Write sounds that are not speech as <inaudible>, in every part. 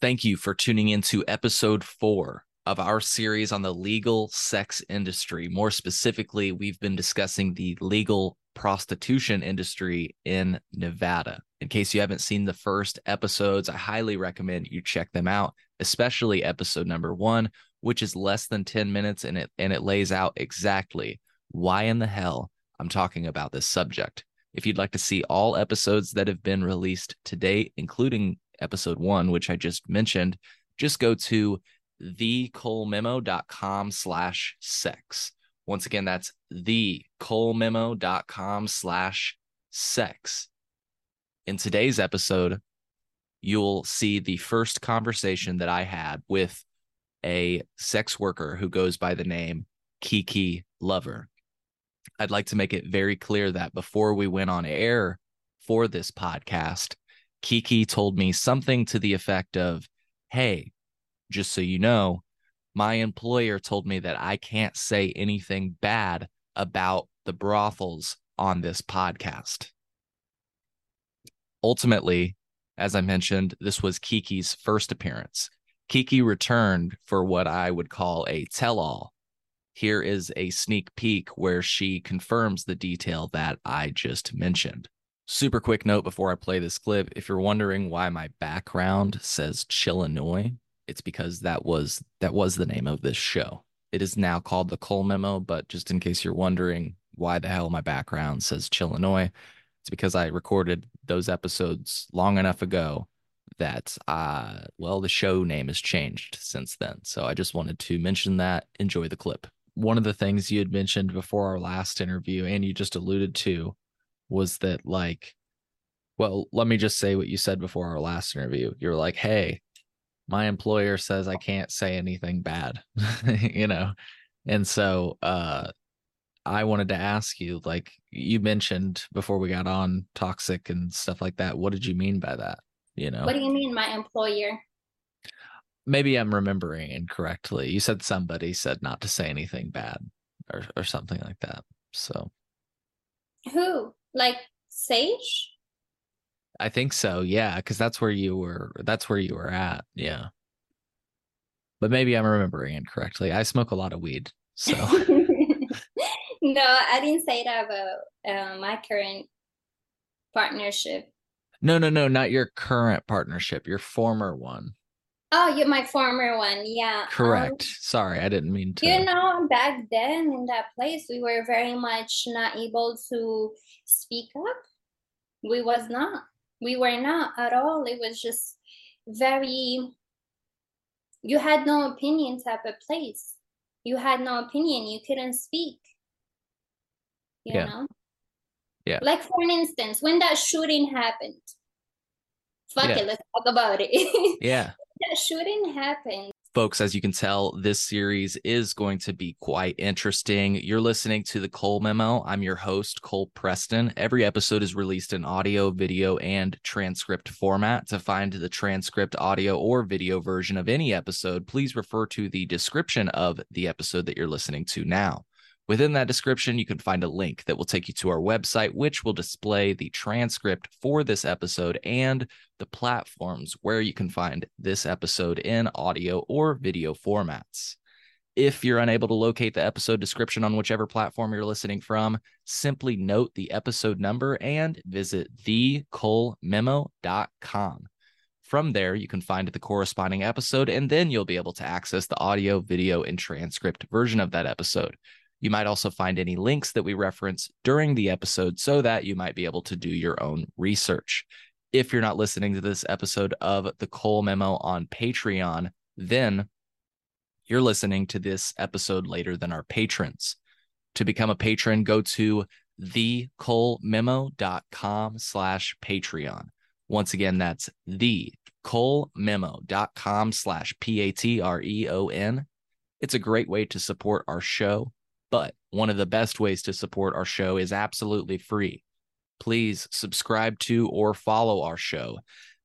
Thank you for tuning into episode four of our series on the legal sex industry. More specifically, we've been discussing the legal prostitution industry in Nevada. In case you haven't seen the first episodes, I highly recommend you check them out, especially episode number one, which is less than 10 minutes and it and it lays out exactly why in the hell I'm talking about this subject. If you'd like to see all episodes that have been released to date, including episode one, which I just mentioned, just go to thecolememo.com slash sex. Once again, that's thecolememo.com slash sex. In today's episode, you'll see the first conversation that I had with a sex worker who goes by the name Kiki Lover. I'd like to make it very clear that before we went on air for this podcast, Kiki told me something to the effect of, Hey, just so you know, my employer told me that I can't say anything bad about the brothels on this podcast. Ultimately, as I mentioned, this was Kiki's first appearance. Kiki returned for what I would call a tell all. Here is a sneak peek where she confirms the detail that I just mentioned. Super quick note before I play this clip if you're wondering why my background says Chillinois, it's because that was that was the name of this show. It is now called the Cole Memo, but just in case you're wondering why the hell my background says Chillinois, it's because I recorded those episodes long enough ago that uh well the show name has changed since then. So I just wanted to mention that. Enjoy the clip. One of the things you had mentioned before our last interview and you just alluded to was that like well, let me just say what you said before our last interview. You're like, "Hey, my employer says I can't say anything bad, <laughs> you know? And so, uh, I wanted to ask you, like you mentioned before we got on toxic and stuff like that. What did you mean by that? You know, what do you mean, my employer? Maybe I'm remembering incorrectly. You said somebody said not to say anything bad or, or something like that. So, who? Like Sage? I think so. Yeah, because that's where you were. That's where you were at. Yeah. But maybe I'm remembering incorrectly. I smoke a lot of weed, so. <laughs> no, I didn't say that about uh, my current partnership. No, no, no, not your current partnership. Your former one. Oh, you my former one, yeah. Correct. Um, Sorry, I didn't mean to. You know, back then in that place, we were very much not able to speak up. We was not we were not at all it was just very you had no opinion type of place you had no opinion you couldn't speak you yeah. know yeah like for an instance when that shooting happened fuck yeah. it let's talk about it <laughs> yeah that shooting happened Folks, as you can tell, this series is going to be quite interesting. You're listening to the Cole Memo. I'm your host, Cole Preston. Every episode is released in audio, video, and transcript format. To find the transcript, audio, or video version of any episode, please refer to the description of the episode that you're listening to now. Within that description, you can find a link that will take you to our website, which will display the transcript for this episode and the platforms where you can find this episode in audio or video formats. If you're unable to locate the episode description on whichever platform you're listening from, simply note the episode number and visit thecolememo.com. From there, you can find the corresponding episode, and then you'll be able to access the audio, video, and transcript version of that episode. You might also find any links that we reference during the episode so that you might be able to do your own research. If you're not listening to this episode of the Cole Memo on Patreon, then you're listening to this episode later than our patrons. To become a patron, go to thecolememo.com slash Patreon. Once again, that's thecolememo.com slash P-A-T-R-E-O-N. It's a great way to support our show but one of the best ways to support our show is absolutely free. Please subscribe to or follow our show.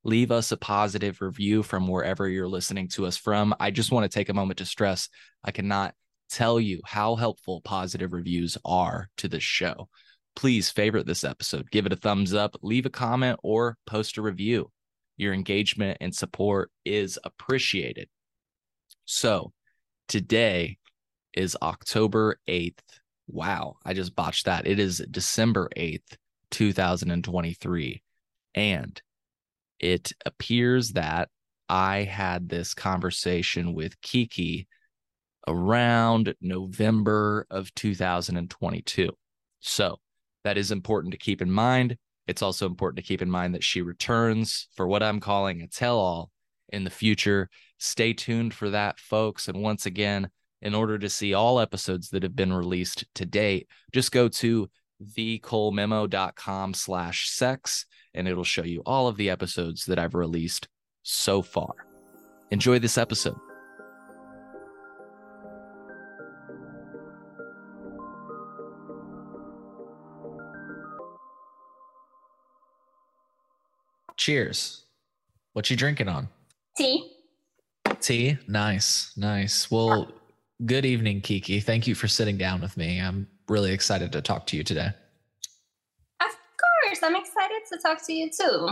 Leave us a positive review from wherever you're listening to us from. I just want to take a moment to stress I cannot tell you how helpful positive reviews are to this show. Please favorite this episode, give it a thumbs up, leave a comment, or post a review. Your engagement and support is appreciated. So today is October 8th. Wow, I just botched that. It is December 8th, 2023. And it appears that I had this conversation with Kiki around November of 2022. So that is important to keep in mind. It's also important to keep in mind that she returns for what I'm calling a tell all in the future. Stay tuned for that, folks. And once again, in order to see all episodes that have been released to date, just go to thecolememo.com slash sex and it'll show you all of the episodes that I've released so far. Enjoy this episode. Cheers. What you drinking on? Tea. Tea. Nice. Nice. Well, good evening, Kiki. Thank you for sitting down with me. I'm really excited to talk to you today. Of course. I'm excited to talk to you too.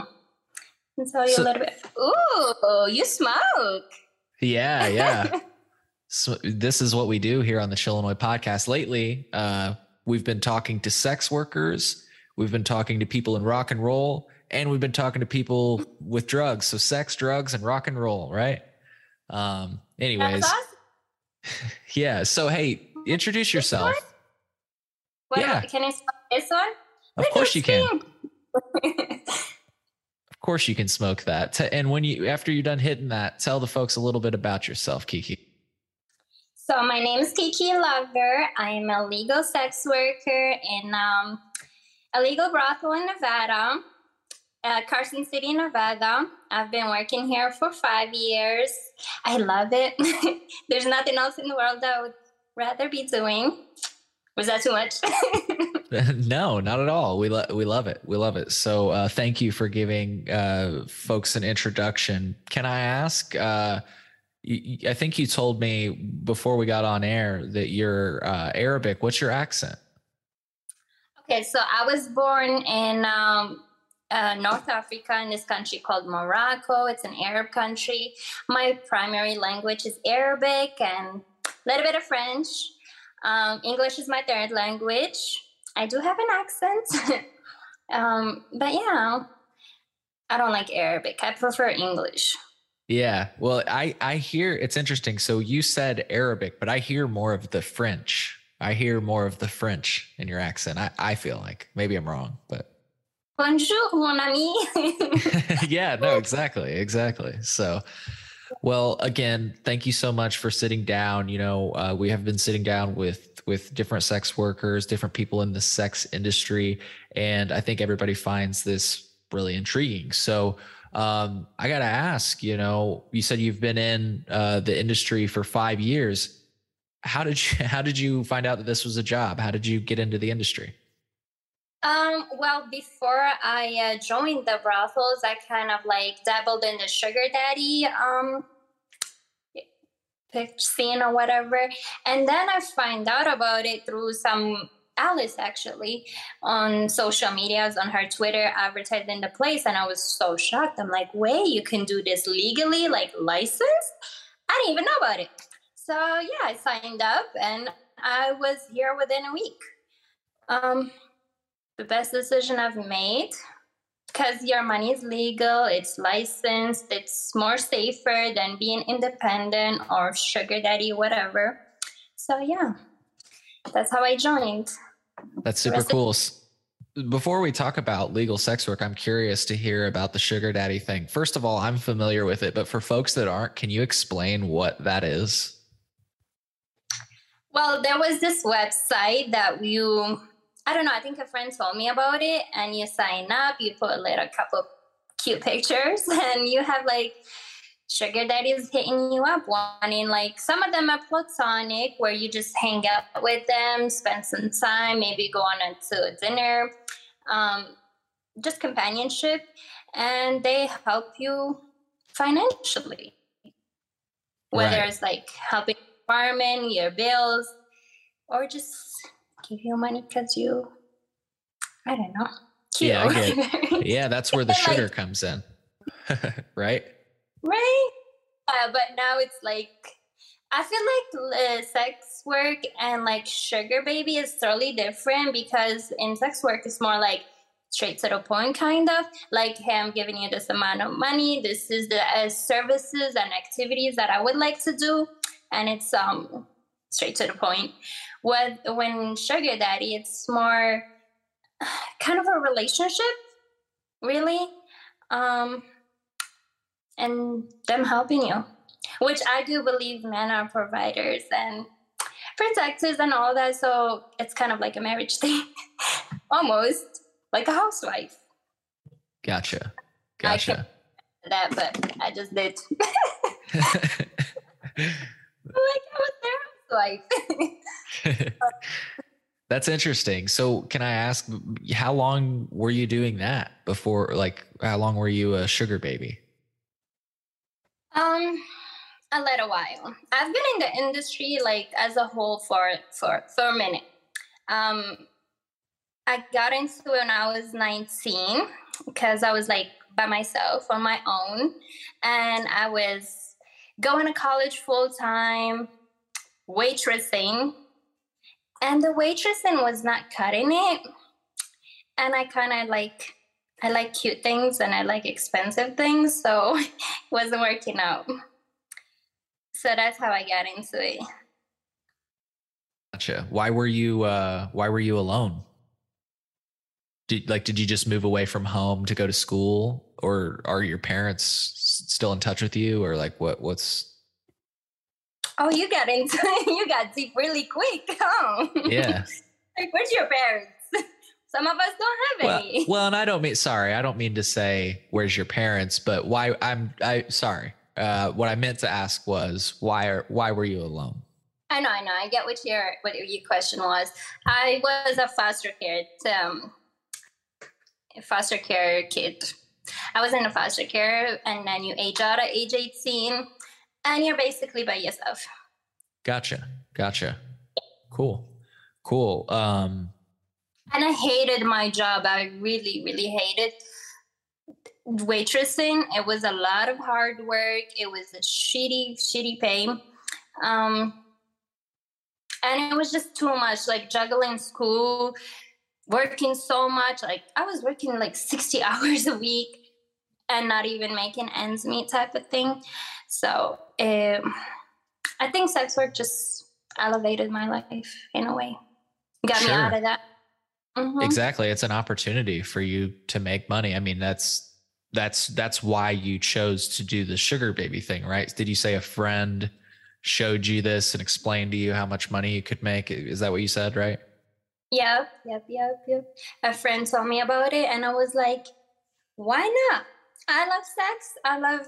And tell you so, a little bit. Ooh, you smoke. Yeah, yeah. <laughs> so this is what we do here on the Chillinois podcast. Lately, uh, we've been talking to sex workers, we've been talking to people in rock and roll, and we've been talking to people with drugs. So sex, drugs, and rock and roll, right? Um, anyways. <laughs> Yeah. So hey, introduce yourself. What, yeah. Can I start this one? Of course you can. of course you can smoke that. And when you after you're done hitting that, tell the folks a little bit about yourself, Kiki. So my name is Kiki Lover. I am a legal sex worker in um, a legal brothel in Nevada uh, Carson City, Nevada. I've been working here for five years. I love it. <laughs> There's nothing else in the world that I would rather be doing. Was that too much? <laughs> <laughs> no, not at all. We lo- we love it. We love it. So uh, thank you for giving uh, folks an introduction. Can I ask? Uh, you, I think you told me before we got on air that you're uh, Arabic. What's your accent? Okay, so I was born in um, uh, North Africa in this country called Morocco. It's an Arab country. My primary language is Arabic and a little bit of French. Um, English is my third language. I do have an accent. <laughs> um, but yeah, I don't like Arabic. I prefer English. Yeah. Well, I, I hear it's interesting. So you said Arabic, but I hear more of the French. I hear more of the French in your accent. I, I feel like maybe I'm wrong, but bonjour, mon ami. yeah, no, <laughs> exactly, exactly. So, well, again, thank you so much for sitting down. You know, uh, we have been sitting down with with different sex workers, different people in the sex industry, and I think everybody finds this really intriguing. So, um, I got to ask, you know, you said you've been in uh, the industry for five years. How did you <laughs> How did you find out that this was a job? How did you get into the industry? Um, well, before I uh, joined the brothels, I kind of like dabbled in the sugar daddy um scene or whatever, and then I find out about it through some Alice actually on social medias on her Twitter advertising the place, and I was so shocked. I'm like, wait, you can do this legally, like licensed? I didn't even know about it. So yeah, I signed up, and I was here within a week. Um, the best decision I've made because your money is legal, it's licensed, it's more safer than being independent or sugar daddy, whatever. So yeah, that's how I joined. That's super cool. Before we talk about legal sex work, I'm curious to hear about the sugar daddy thing. First of all, I'm familiar with it, but for folks that aren't, can you explain what that is? Well, there was this website that you I don't know. I think a friend told me about it, and you sign up, you put like a couple cute pictures, <laughs> and you have like sugar daddies hitting you up, wanting like some of them are platonic, where you just hang out with them, spend some time, maybe go on to a dinner, um, just companionship, and they help you financially, whether right. it's like helping apartment, your bills, or just give you money because you, I don't know. Cute. Yeah, <laughs> yeah, that's where the sugar like, comes in. <laughs> right? Right. Uh, but now it's like I feel like uh, sex work and like sugar baby is totally different because in sex work it's more like straight to the point kind of like hey i'm giving you this amount of money this is the uh, services and activities that i would like to do and it's um straight to the point with when sugar daddy it's more kind of a relationship really um and them helping you which i do believe men are providers and protectors and all that so it's kind of like a marriage <laughs> thing almost like a housewife. Gotcha. Gotcha. that, but I just did. <laughs> <laughs> like I housewife. <laughs> That's interesting. So, can I ask, how long were you doing that before? Like, how long were you a sugar baby? Um, a little while. I've been in the industry like as a whole for for for a minute. Um, I got into it when I was 19 because I was like by myself on my own. And I was going to college full time, waitressing. And the waitressing was not cutting it. And I kind of like, I like cute things and I like expensive things. So <laughs> it wasn't working out. So that's how I got into it. Gotcha. Why were you, uh, why were you alone? did, like did you just move away from home to go to school or are your parents still in touch with you or like what what's oh you got into <laughs> you got deep really quick huh? Yeah. <laughs> Like where's your parents? <laughs> Some of us don't have well, any. well and i don't mean sorry i don't mean to say where's your parents? but why i'm i sorry. Uh what i meant to ask was why are why were you alone? I know, I know. I get what your what your question was. I was a foster care um, foster care kid. I was in a foster care, and then you age out at age 18, and you're basically by yourself. Gotcha. Gotcha. Cool. Cool. Um, and I hated my job. I really, really hated waitressing. It was a lot of hard work. It was a shitty, shitty pay. Um, and it was just too much, like juggling school, working so much. Like I was working like 60 <laughs> hours a week and not even making ends meet type of thing. So um, I think sex work just elevated my life in a way, got sure. me out of that. Mm-hmm. Exactly. It's an opportunity for you to make money. I mean, that's that's that's why you chose to do the sugar baby thing, right? Did you say a friend showed you this and explained to you how much money you could make? Is that what you said, right? Yep, yep, yep, yep. A friend told me about it, and I was like, why not? I love sex. I love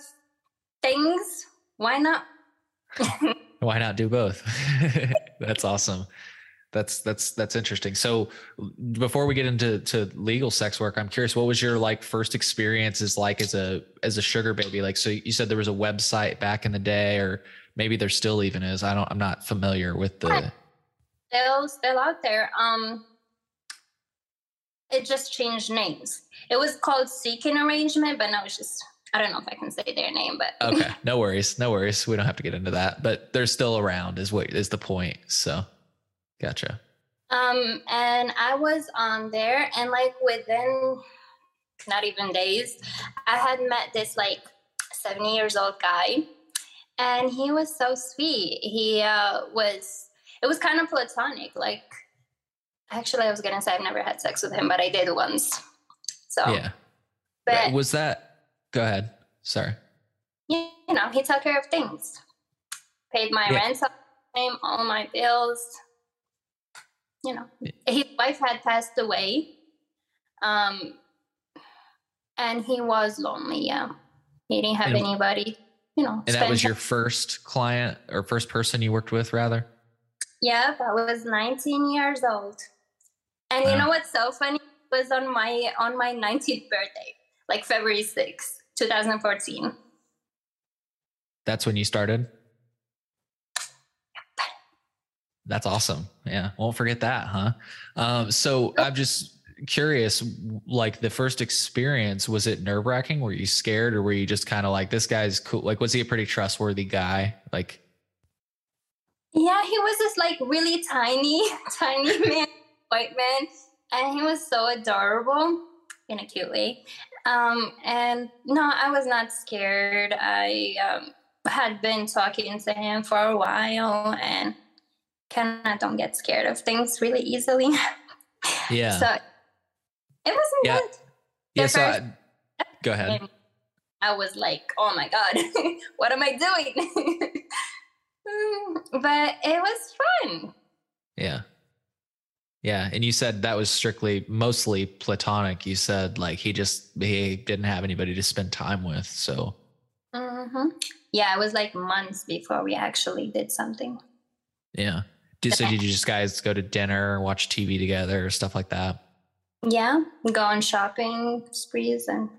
things. Why not? why not do both? <laughs> that's awesome. That's that's that's interesting. So before we get into to legal sex work, I'm curious what was your like first experiences like as a as a sugar baby? Like so you said there was a website back in the day or maybe there still even is. I don't I'm not familiar with the still still out there. Um, it just changed names. It was called Seeking Arrangement, but now it's just I don't know if I can say their name, but okay, no worries, no worries. We don't have to get into that, but they're still around. Is what is the point? So, gotcha. Um, and I was on there, and like within not even days, I had met this like seventy years old guy, and he was so sweet. He uh, was it was kind of platonic. Like, actually, I was gonna say I've never had sex with him, but I did once. So yeah. But was that? Go ahead. Sorry. You know, he took care of things. Paid my yeah. rent time, all my bills. You know, his wife had passed away. Um, and he was lonely. Yeah, he didn't have and, anybody. You know, and that was your first client or first person you worked with, rather. Yep, I was 19 years old. And you know what's so funny? It was on my on my 19th birthday, like February 6th, 2014. That's when you started? That's awesome. Yeah. Won't forget that, huh? Um, so I'm just curious, like the first experience, was it nerve wracking? Were you scared or were you just kind of like, this guy's cool? Like, was he a pretty trustworthy guy? Like, yeah, he was this like really tiny, <laughs> tiny <laughs> man, white man, and he was so adorable in a cute way. Um, and no, I was not scared. I um, had been talking to him for a while and kind of don't get scared of things really easily. <laughs> Yeah. so it wasn't Yeah. good. yeah. So I, go ahead. I was like, oh my God, <laughs> what am I doing? <laughs> But it was fun. Yeah. Yeah. And you said that was strictly mostly platonic. You said like he just, he didn't have anybody to spend time with. So, hmm Yeah, it was like months before we actually did something. yeah. Did, so did you just guys go to dinner, watch TV together, stuff like that? Yeah, go on shopping sprees and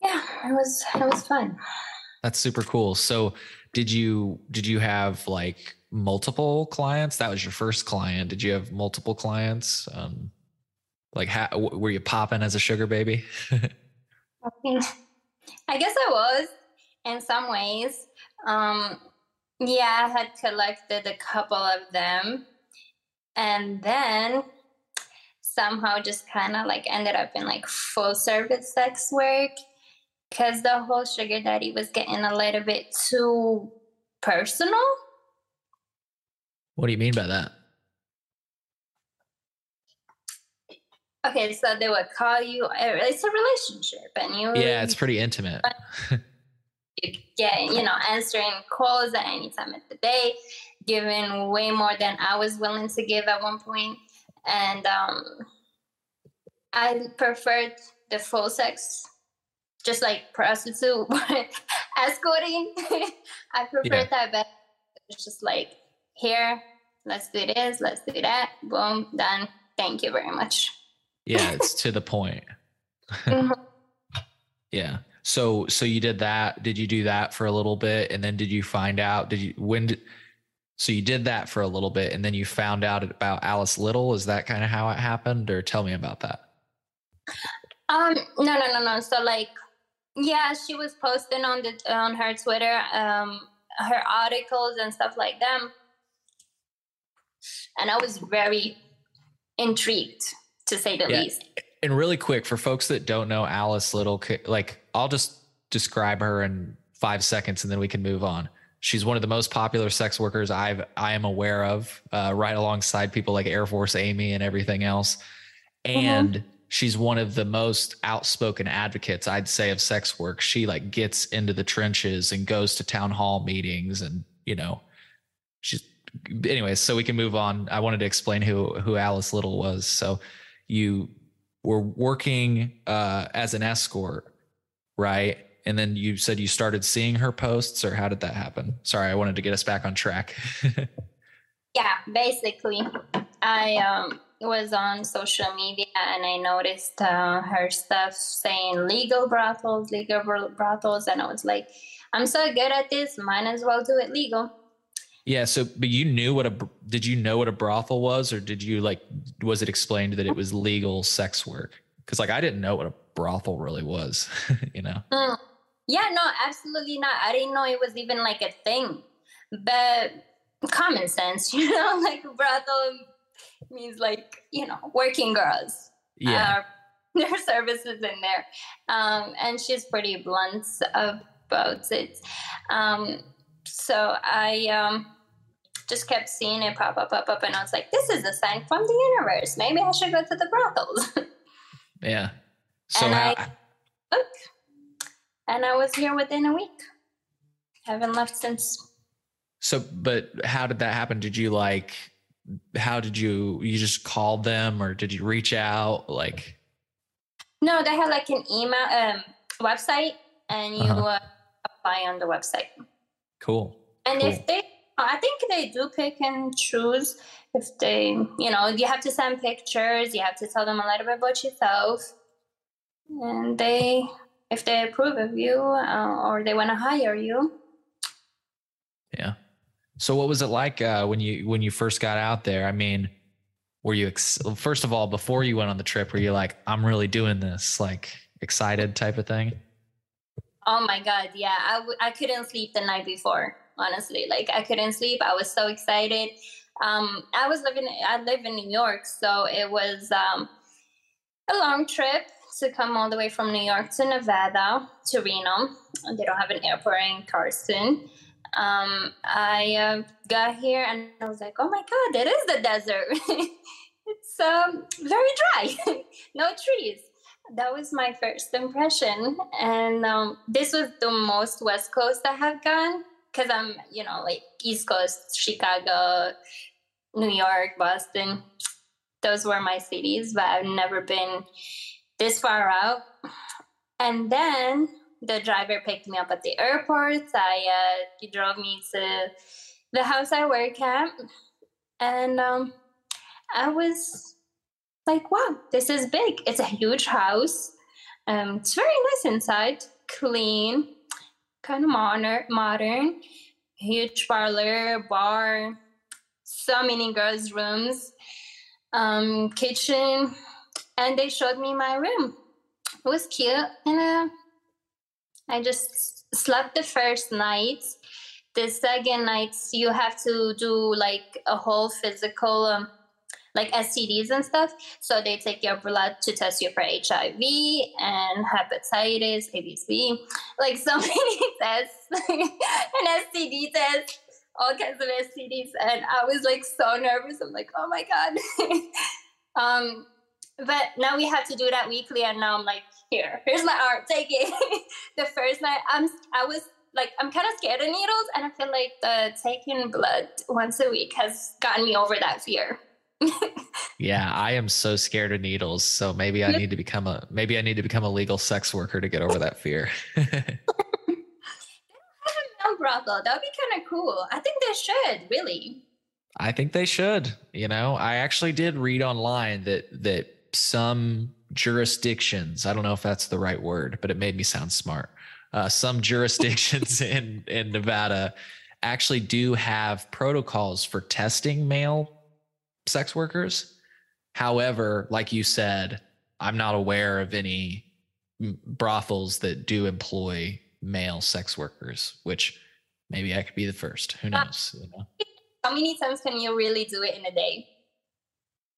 yeah, it was it was fun. That's super cool. So did you did you have like multiple clients? That was your first client. Did you have multiple clients? Um like how were you popping as a sugar baby? <laughs> I guess I was in some ways. Um, yeah, I had collected a couple of them, and then somehow just kind of like ended up in like full service sex work because the whole sugar daddy was getting a little bit too personal. What do you mean by that? Okay, so they would call you. It's a relationship, and you Yeah, it's pretty intimate. <laughs> you get you know answering calls at any time of the day giving way more than i was willing to give at one point and um i preferred the full sex just like prostitute <laughs> escorting <laughs> i preferred that better it's just like here let's do this let's do that boom done thank you very much Yeah, it's to the point. Mhm. <laughs> Yeah. So so you did that. Did you do that for a little bit and then did you find out did you when did so you did that for a little bit and then you found out about Alice Little? Is that kind of how it happened or tell me about that? Um, no, no, no, no. So like, yeah, she was posting on the on her Twitter, um, her articles and stuff like that, and I was very intrigued, to say the Yeah. least. And really quick for folks that don't know Alice Little, like I'll just describe her in 5 seconds and then we can move on. She's one of the most popular sex workers I've I am aware of, uh, right alongside people like Air Force Amy and everything else. And she's one of the most outspoken advocates, I'd say, of sex work. She like gets into the trenches and goes to town hall meetings, and you know, she's. Anyways, so we can move on. I wanted to explain who who Alice Little was. So you were working uh, as an escort, right? And then you said you started seeing her posts, or how did that happen? Sorry, I wanted to get us back on track. <laughs> Yeah, basically, I um was on social media and I noticed uh, her stuff saying legal brothels, legal brothels, and I was like, I'm so good at this, might as well do it legal. Yeah. So, but you knew what a did you know what a brothel was, or did you like was it explained that it was legal sex work? Because like I didn't know what a brothel really was. <laughs> you know. Mm. Yeah, no, absolutely not. I didn't know it was even like a thing. But common sense, <laughs> you know, like brothel means like, you know, working girls. Yeah. Uh, <laughs> their services in there. Um, and she's pretty blunt about it. Um, so I um, just kept seeing it pop up, pop up, and I was like, this is a sign from the universe. Maybe I should go to the brothels. <laughs> yeah. So and how, I- Look. and I was here within a week. Haven't left since. So, but how did that happen? Did you like, how did you, you just called them or did you reach out? Like, No, they had like an email um, website, and you Uh-huh. uh, apply on the website. Cool. And Cool. if they, I think they do pick and choose. If they, you know, you have to send pictures. You have to tell them a little bit about yourself, and they, if they approve of you uh, or they want to hire you, Yeah. So what was it like uh, when you when you first got out there? I mean, were you ex- first of all before you went on the trip were you like i'm really doing this like excited type of thing oh my god yeah I w- I couldn't sleep the night before honestly like i couldn't sleep i was so excited um i was living i live in new york so it was um a long trip to come all the way from new york to nevada to reno they don't have an airport in carson um, I uh, got here and I was like, oh my God, it is the desert. <laughs> it's um, very dry, <laughs> no trees. That was my first impression. And um, this was the most West Coast I have gone because I'm, you know, like East Coast, Chicago, New York, Boston. Those were my cities, but I've never been this far out. And then the driver picked me up at the airport. I uh, he drove me to the house I work at, and um, I was like, "Wow, this is big! It's a huge house. Um, it's very nice inside, clean, kind of modern, modern. Huge parlor, bar, so many girls' rooms, um, kitchen, and they showed me my room. It was cute and." Uh, I just slept the first night. The second night, you have to do like a whole physical, um, like STDs and stuff. So they take your blood to test you for HIV and hepatitis, ABC, like so <laughs> many tests, an STD test, all kinds of STDs. And I was like so nervous. I'm like, oh my God. <laughs> um, but now we have to do that weekly. And now I'm like, here, here's my arm, take it. <laughs> the first night, I'm, I was like, I'm kind of scared of needles, and I feel like the taking blood once a week has gotten me over that fear. Yeah, I am so scared of needles. So maybe I need to become a maybe I need to become a legal sex worker to get over that fear. <laughs> have a male brothel. That would be kind of cool. I think they should really. I think they should. You know, I actually did read online that that some jurisdictions, I don't know if that's the right word, but it made me sound smart. Uh, some jurisdictions <laughs> in, in Nevada actually do have protocols for testing male sex workers. However, like you said, I'm not aware of any brothels that do employ male sex workers, which maybe I could be the first. Who uh, knows? You know? How many times can you really do it in a day?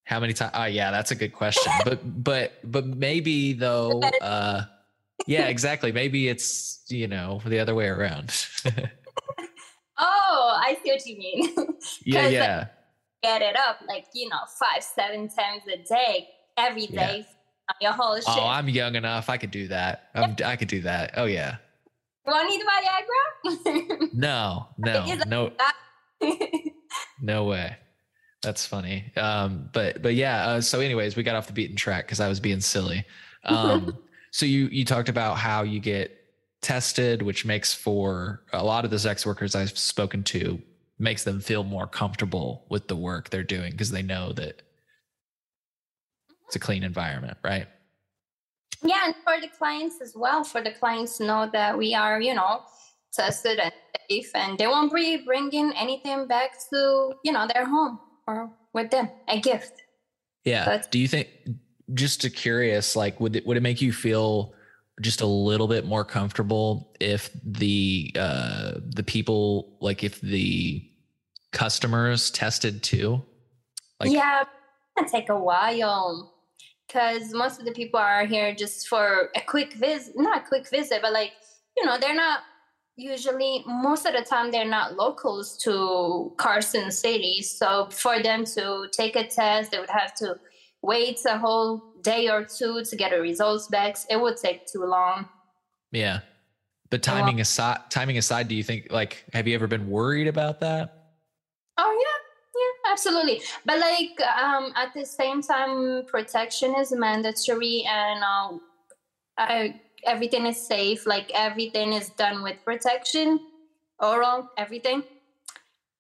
How many times? Oh, yeah, that's a good question. <laughs> but but but maybe though. Uh, yeah, exactly. Maybe it's you know the other way around. <laughs> <laughs> oh, I see what you mean. yeah, yeah. Get it up like you know five, seven times a day, every day. Yeah. Your whole shit. Oh, I'm young enough. I could do that. I could do that. Oh yeah. You want to need Viagra? <laughs> no, no, no. <laughs> no way. That's funny. Um, but but yeah. Uh, so, anyways, we got off the beaten track because I was being silly. <laughs> Um, so you you talked about how you get tested, which makes for a lot of the sex workers I've spoken to makes them feel more comfortable with the work they're doing because they know that it's a clean environment, right? Yeah, and for the clients as well, for the clients to know that we are, you know, tested and safe, and they won't be bringing anything back to, you know, their home or with them a gift yeah but, do you think just to curious like would it would it make you feel just a little bit more comfortable if the uh the people like if the customers tested too like yeah it take a while because most of the people are here just for a quick visit not a quick visit but like you know they're not usually most of the time they're not locals to Carson City. So for them to take a test, they would have to wait a whole day or two to get the results back. It would take too long. Yeah. But timing aside timing aside, do you think like have you ever been worried about that? Oh yeah, yeah, absolutely. But like um at the same time protection is mandatory and uh, I everything is safe like everything is done with protection oral everything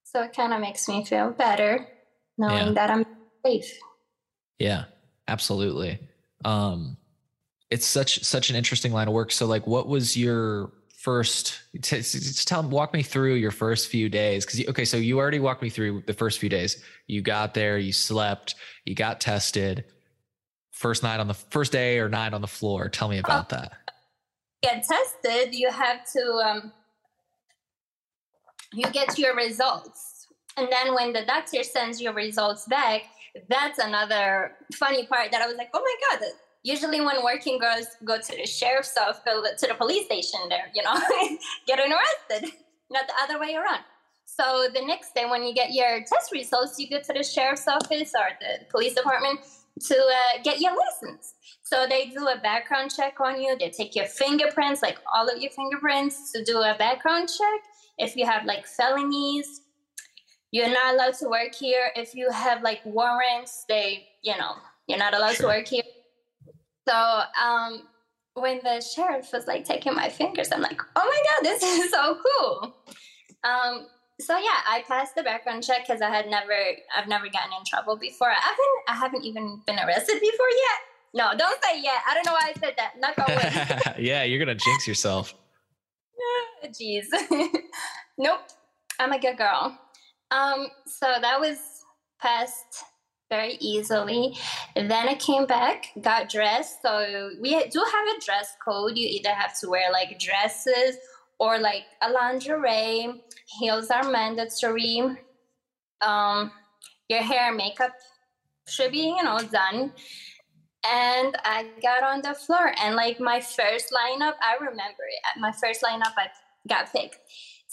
so it kind of makes me feel better knowing yeah. that i'm safe yeah absolutely. Um it's such such an interesting line of work. So like what was your first t- tell walk me through your first few days. Because okay so you already walked me through the first few days. You got there you slept you got tested. First night on the first day or night on the floor. Tell me about that. <laughs> Get tested you have to um, you get your results. And then when the doctor sends your results back that's another funny part that i was like oh my god usually when working girls go to the sheriff's office, to the police station there, you know, <laughs> getting arrested, not the other way around. So the next day when you get your test results, you go to the sheriff's office or the police department to uh, get your license. So they do a background check on you. They take your fingerprints, like all of your fingerprints, to do a background check. If you have like felonies, you're not allowed to work here. If you have like warrants, they, you know, you're not allowed sure. to work here. So um, when the sheriff was like taking my fingers, I'm like, oh my god, this <laughs> is so cool. Um, so yeah, I passed the background check because I had never, I've never gotten in trouble before. I haven't, I haven't even been arrested before yet. No, don't say yet. I don't know why I said that. Not going. <laughs> yeah, you're gonna jinx yourself. <laughs> Jeez. nope, I'm a good girl. Um, so that was passed very easily. Then I came back, got dressed. So we do have a dress code. You either have to wear like dresses or like a lingerie. Heels are mandatory. Um, your hair makeup should be, you know, done. And I got on the floor, and like my first lineup, I remember it. My first lineup, I got picked.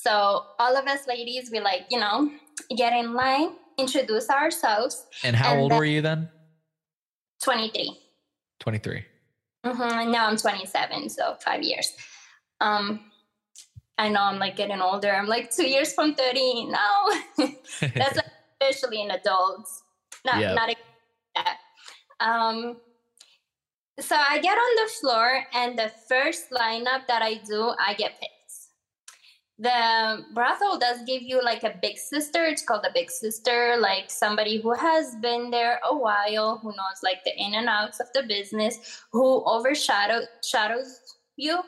So all of us ladies, we like, you know, get in line introduce ourselves. And how and old were you then? 23. 23. Mm-hmm. And now I'm 27, so five years. Um, I know I'm like getting older. I'm like two years from 30 now. <laughs> That's like <laughs> officially an adult. Not, yep. not a, um, so I get on the floor, and the first lineup that I do, I get picked the brothel does give you like a big sister. It's called a big sister like somebody who has been there a while who knows like the in and outs of the business who overshadows shadows you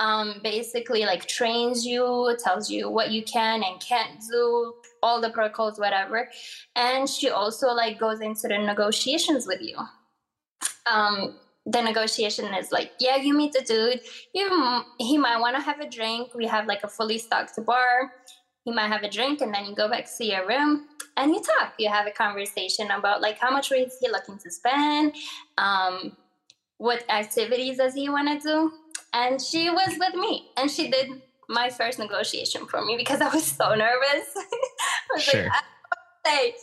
um, basically like trains you tells you what you can and can't do all the protocols whatever. And she also like goes into the negotiations with you. Um, the negotiation is like, yeah, you meet the dude. You he might want to have a drink. We have like a fully stocked bar. He might have a drink, and then you go back to your room and you talk. You have a conversation about like how much is he looking to spend, um, what activities does he want to do. And she was with me, and she did my first negotiation for me because I was so nervous. <laughs> I was sure. like, I say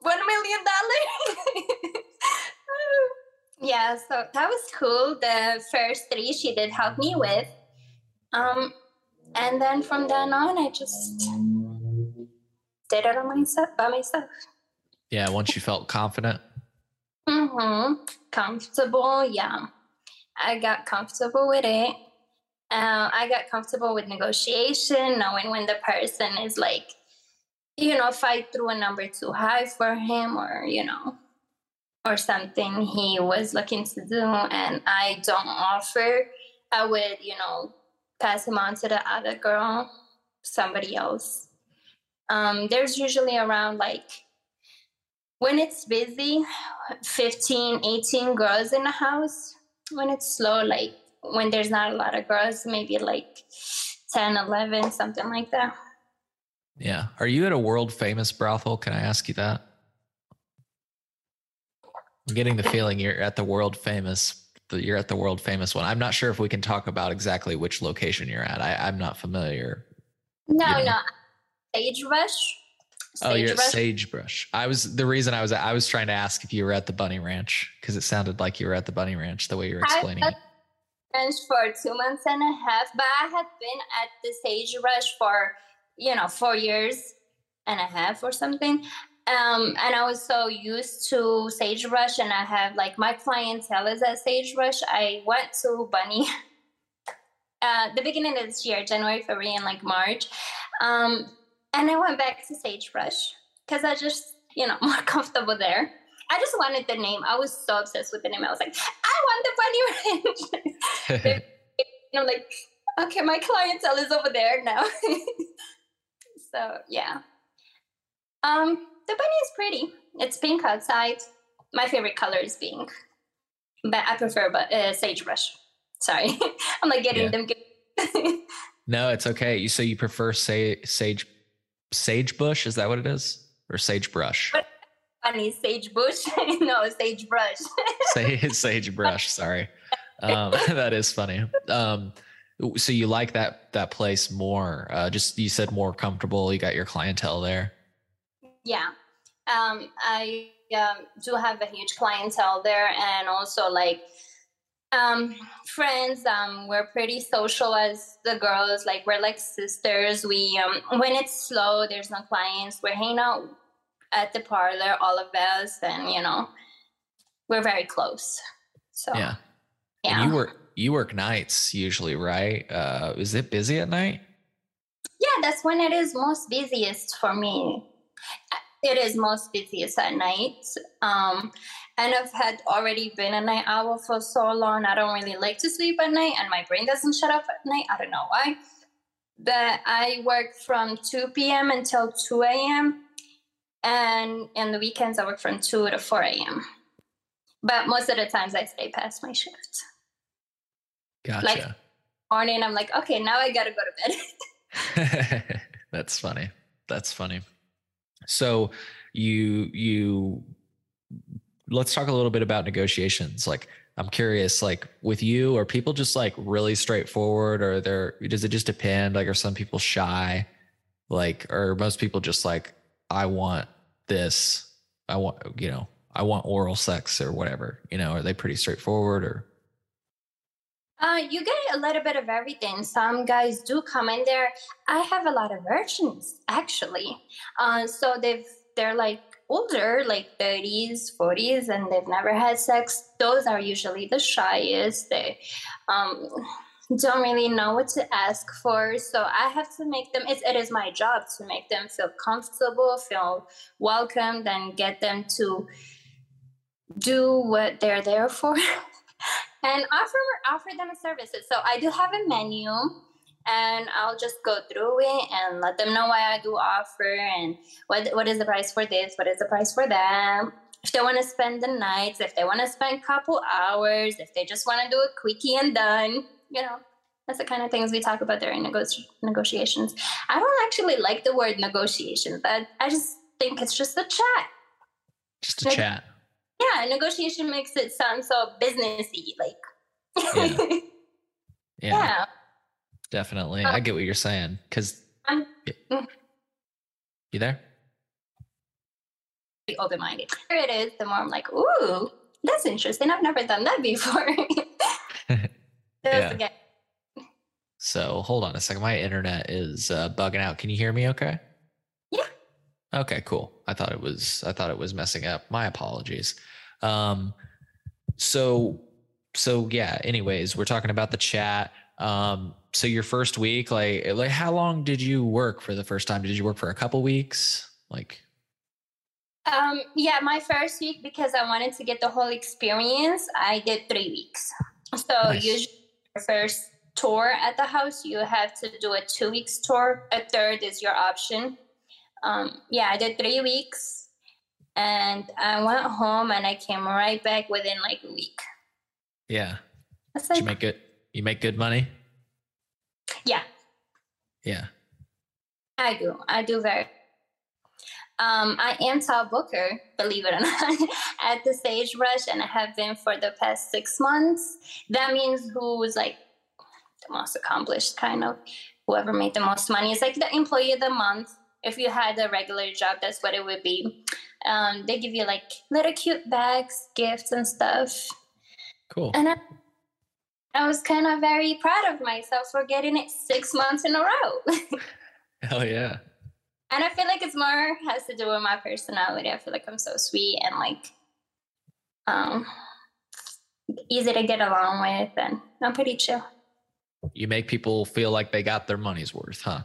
one million dollars. <laughs> yeah so that was cool. The first three she did help me with. Um and then from then on i just did it on myself by myself. Yeah once you felt confident? Mm-hmm. Comfortable yeah. I got comfortable with it. Uh, i got comfortable with negotiation knowing when the person is like you know fight through a number too high for him or you know or something he was looking to do and I don't offer, I would, you know, pass him on to the other girl, somebody else. Um, there's usually around like when it's busy 15 18 girls in the house. When it's slow like when there's not a lot of girls maybe like 10 11 something like that. Yeah. Are you at a world famous brothel? Can i ask you that I'm getting the feeling you're at the world famous. You're at the world famous one. I'm not sure if we can talk about exactly which location you're at. I, am not familiar. No, you know. no. Sagebrush. Oh, you're at Sagebrush. I was the reason I was I was trying to ask if you were at the Bunny Ranch because it sounded like you were at the Bunny Ranch the way you were explaining it. Ranch for two months and a half, but I had been at the Sagebrush for you know four years and a half or something um, and I was so used to Sagebrush, and I have like my clientele is at Sagebrush. I went to Bunny <laughs> uh, the beginning of this year, January, February, and like March, um, and I went back to Sagebrush because I just you know <laughs> more comfortable there. I just wanted the name. I was so obsessed with the name. I was like, I want the Bunny Ranch. and <laughs> I'm like okay, my clientele is over there now. so yeah. Um, the bunny is pretty. It's pink outside. My favorite color is pink, but I prefer but uh, sagebrush. Sorry, <laughs> I'm like getting Yeah. them. Good. <laughs> No, it's okay. You so you prefer say sage sagebush? Is that what it is? Or sagebrush? Funny sagebush. <laughs> no, sagebrush. Say sagebrush. Sorry, um, that is funny. Um, so you like that that place more? Uh, just you said more comfortable. You got your clientele there. Yeah um i um, do have a huge clientele there and also like um friends um we're pretty social as the girls like we're like sisters we um when it's slow there's no clients we're hanging out at the parlor all of us and you know we're very close so Yeah. yeah And you work you work nights usually, right? Uh, is it busy at night? yeah that's when it is most busiest for me it is most busiest at night um and i've had already been a night owl for so long i don't really like to sleep at night and my brain doesn't shut off at night i don't know why but i work from 2 p.m until 2 a.m and in the weekends i work from 2 to 4 a.m but most of the times i stay past my shift Gotcha. morning i'm like okay now i gotta go to bed <laughs> <laughs> That's funny. That's funny. So you you let's talk a little bit about negotiations. Like I'm curious, like with you, are people just like really straightforward or there does it just depend? Like are some people shy? Like are most people just like, I want this, I want you know, I want oral sex or whatever. You know, are they pretty straightforward or Uh, you get a little bit of everything. Some guys do come in there. I have a lot of virgins actually. Uh, so they've they're like older, like 30s, 40s, and they've never had sex. Those are usually the shyest. They um, don't really know what to ask for. So I have to make them. It's, it is my job to make them feel comfortable, feel welcomed, and get them to do what they're there for. <laughs> and offer offer them services. So I do have a menu, and I'll just go through it and let them know why I do offer and what what is the price for this, what is the price for that. If they want to spend the nights, if they want to spend a couple hours, if they just want to do a quickie and done, you know, that's the kind of things we talk about during nego- negotiations. I don't actually like the word negotiation, but I just think it's just a chat. just a Like- chat? Yeah, negotiation makes it sound so businessy, like. Yeah. <laughs> Yeah, yeah. definitely. Uh, I get what you're saying. Cause I'm- you there? be open-minded. Here it is, the more I'm like, ooh, that's interesting. I've never done that before. <laughs> <laughs> Yeah. again, So hold on a second. My internet is uh, bugging out. Can you hear me? Okay. Okay. Cool. I thought it was. I thought it was messing up. My apologies. Um. So. So yeah. Anyways, we're talking about the chat. Um. So your first week, like, like, how long did you work for the first time? Did you work for a couple weeks? Like, Um, yeah, my first week because I wanted to get the whole experience, I did three weeks. So Nice. usually your first tour at the house, you have to do a two weeks tour. A third is your option. Um, yeah, I did three weeks and I went home and I came right back within like a week. yeah. That's like, you make good? You make good money? yeah, Yeah. I do. I do very. Um, I am top booker, believe it or not, <laughs> at the Sagebrush, and I have been for the past six months. That means who's like the most accomplished, kind of whoever made the most money. It's like the employee of the month. If you had a regular job, that's what it would be. Um, they give you like little cute bags, gifts, and stuff. Cool. And I, I was kind of very proud of myself for getting it six months in a row. <laughs> Hell yeah. And I feel like it's more has to do with my personality. I feel like I'm so sweet and like um easy to get along with and I'm pretty chill. You make people feel like they got their money's worth, huh?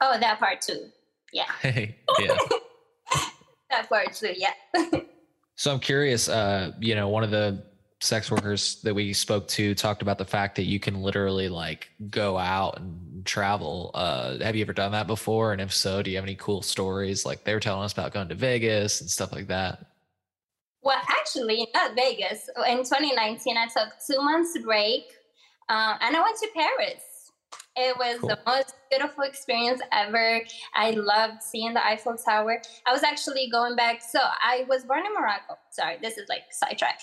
Oh, that part too. Yeah. <laughs> Hey, yeah. <laughs> That part too, yeah. <laughs> So I'm curious, uh, you know, one of the sex workers that we spoke to talked about the fact that you can literally like go out and travel. Uh, have you ever done that before? And if so, do you have any cool stories? Like they were telling us about going to Vegas and stuff like that. Well, actually, not Vegas. In 2019, I took two months break, uh, and I went to Paris. It was cool. the most beautiful experience ever. I loved seeing the Eiffel Tower. I was actually going back. So I was born in Morocco. Sorry, this is like sidetrack.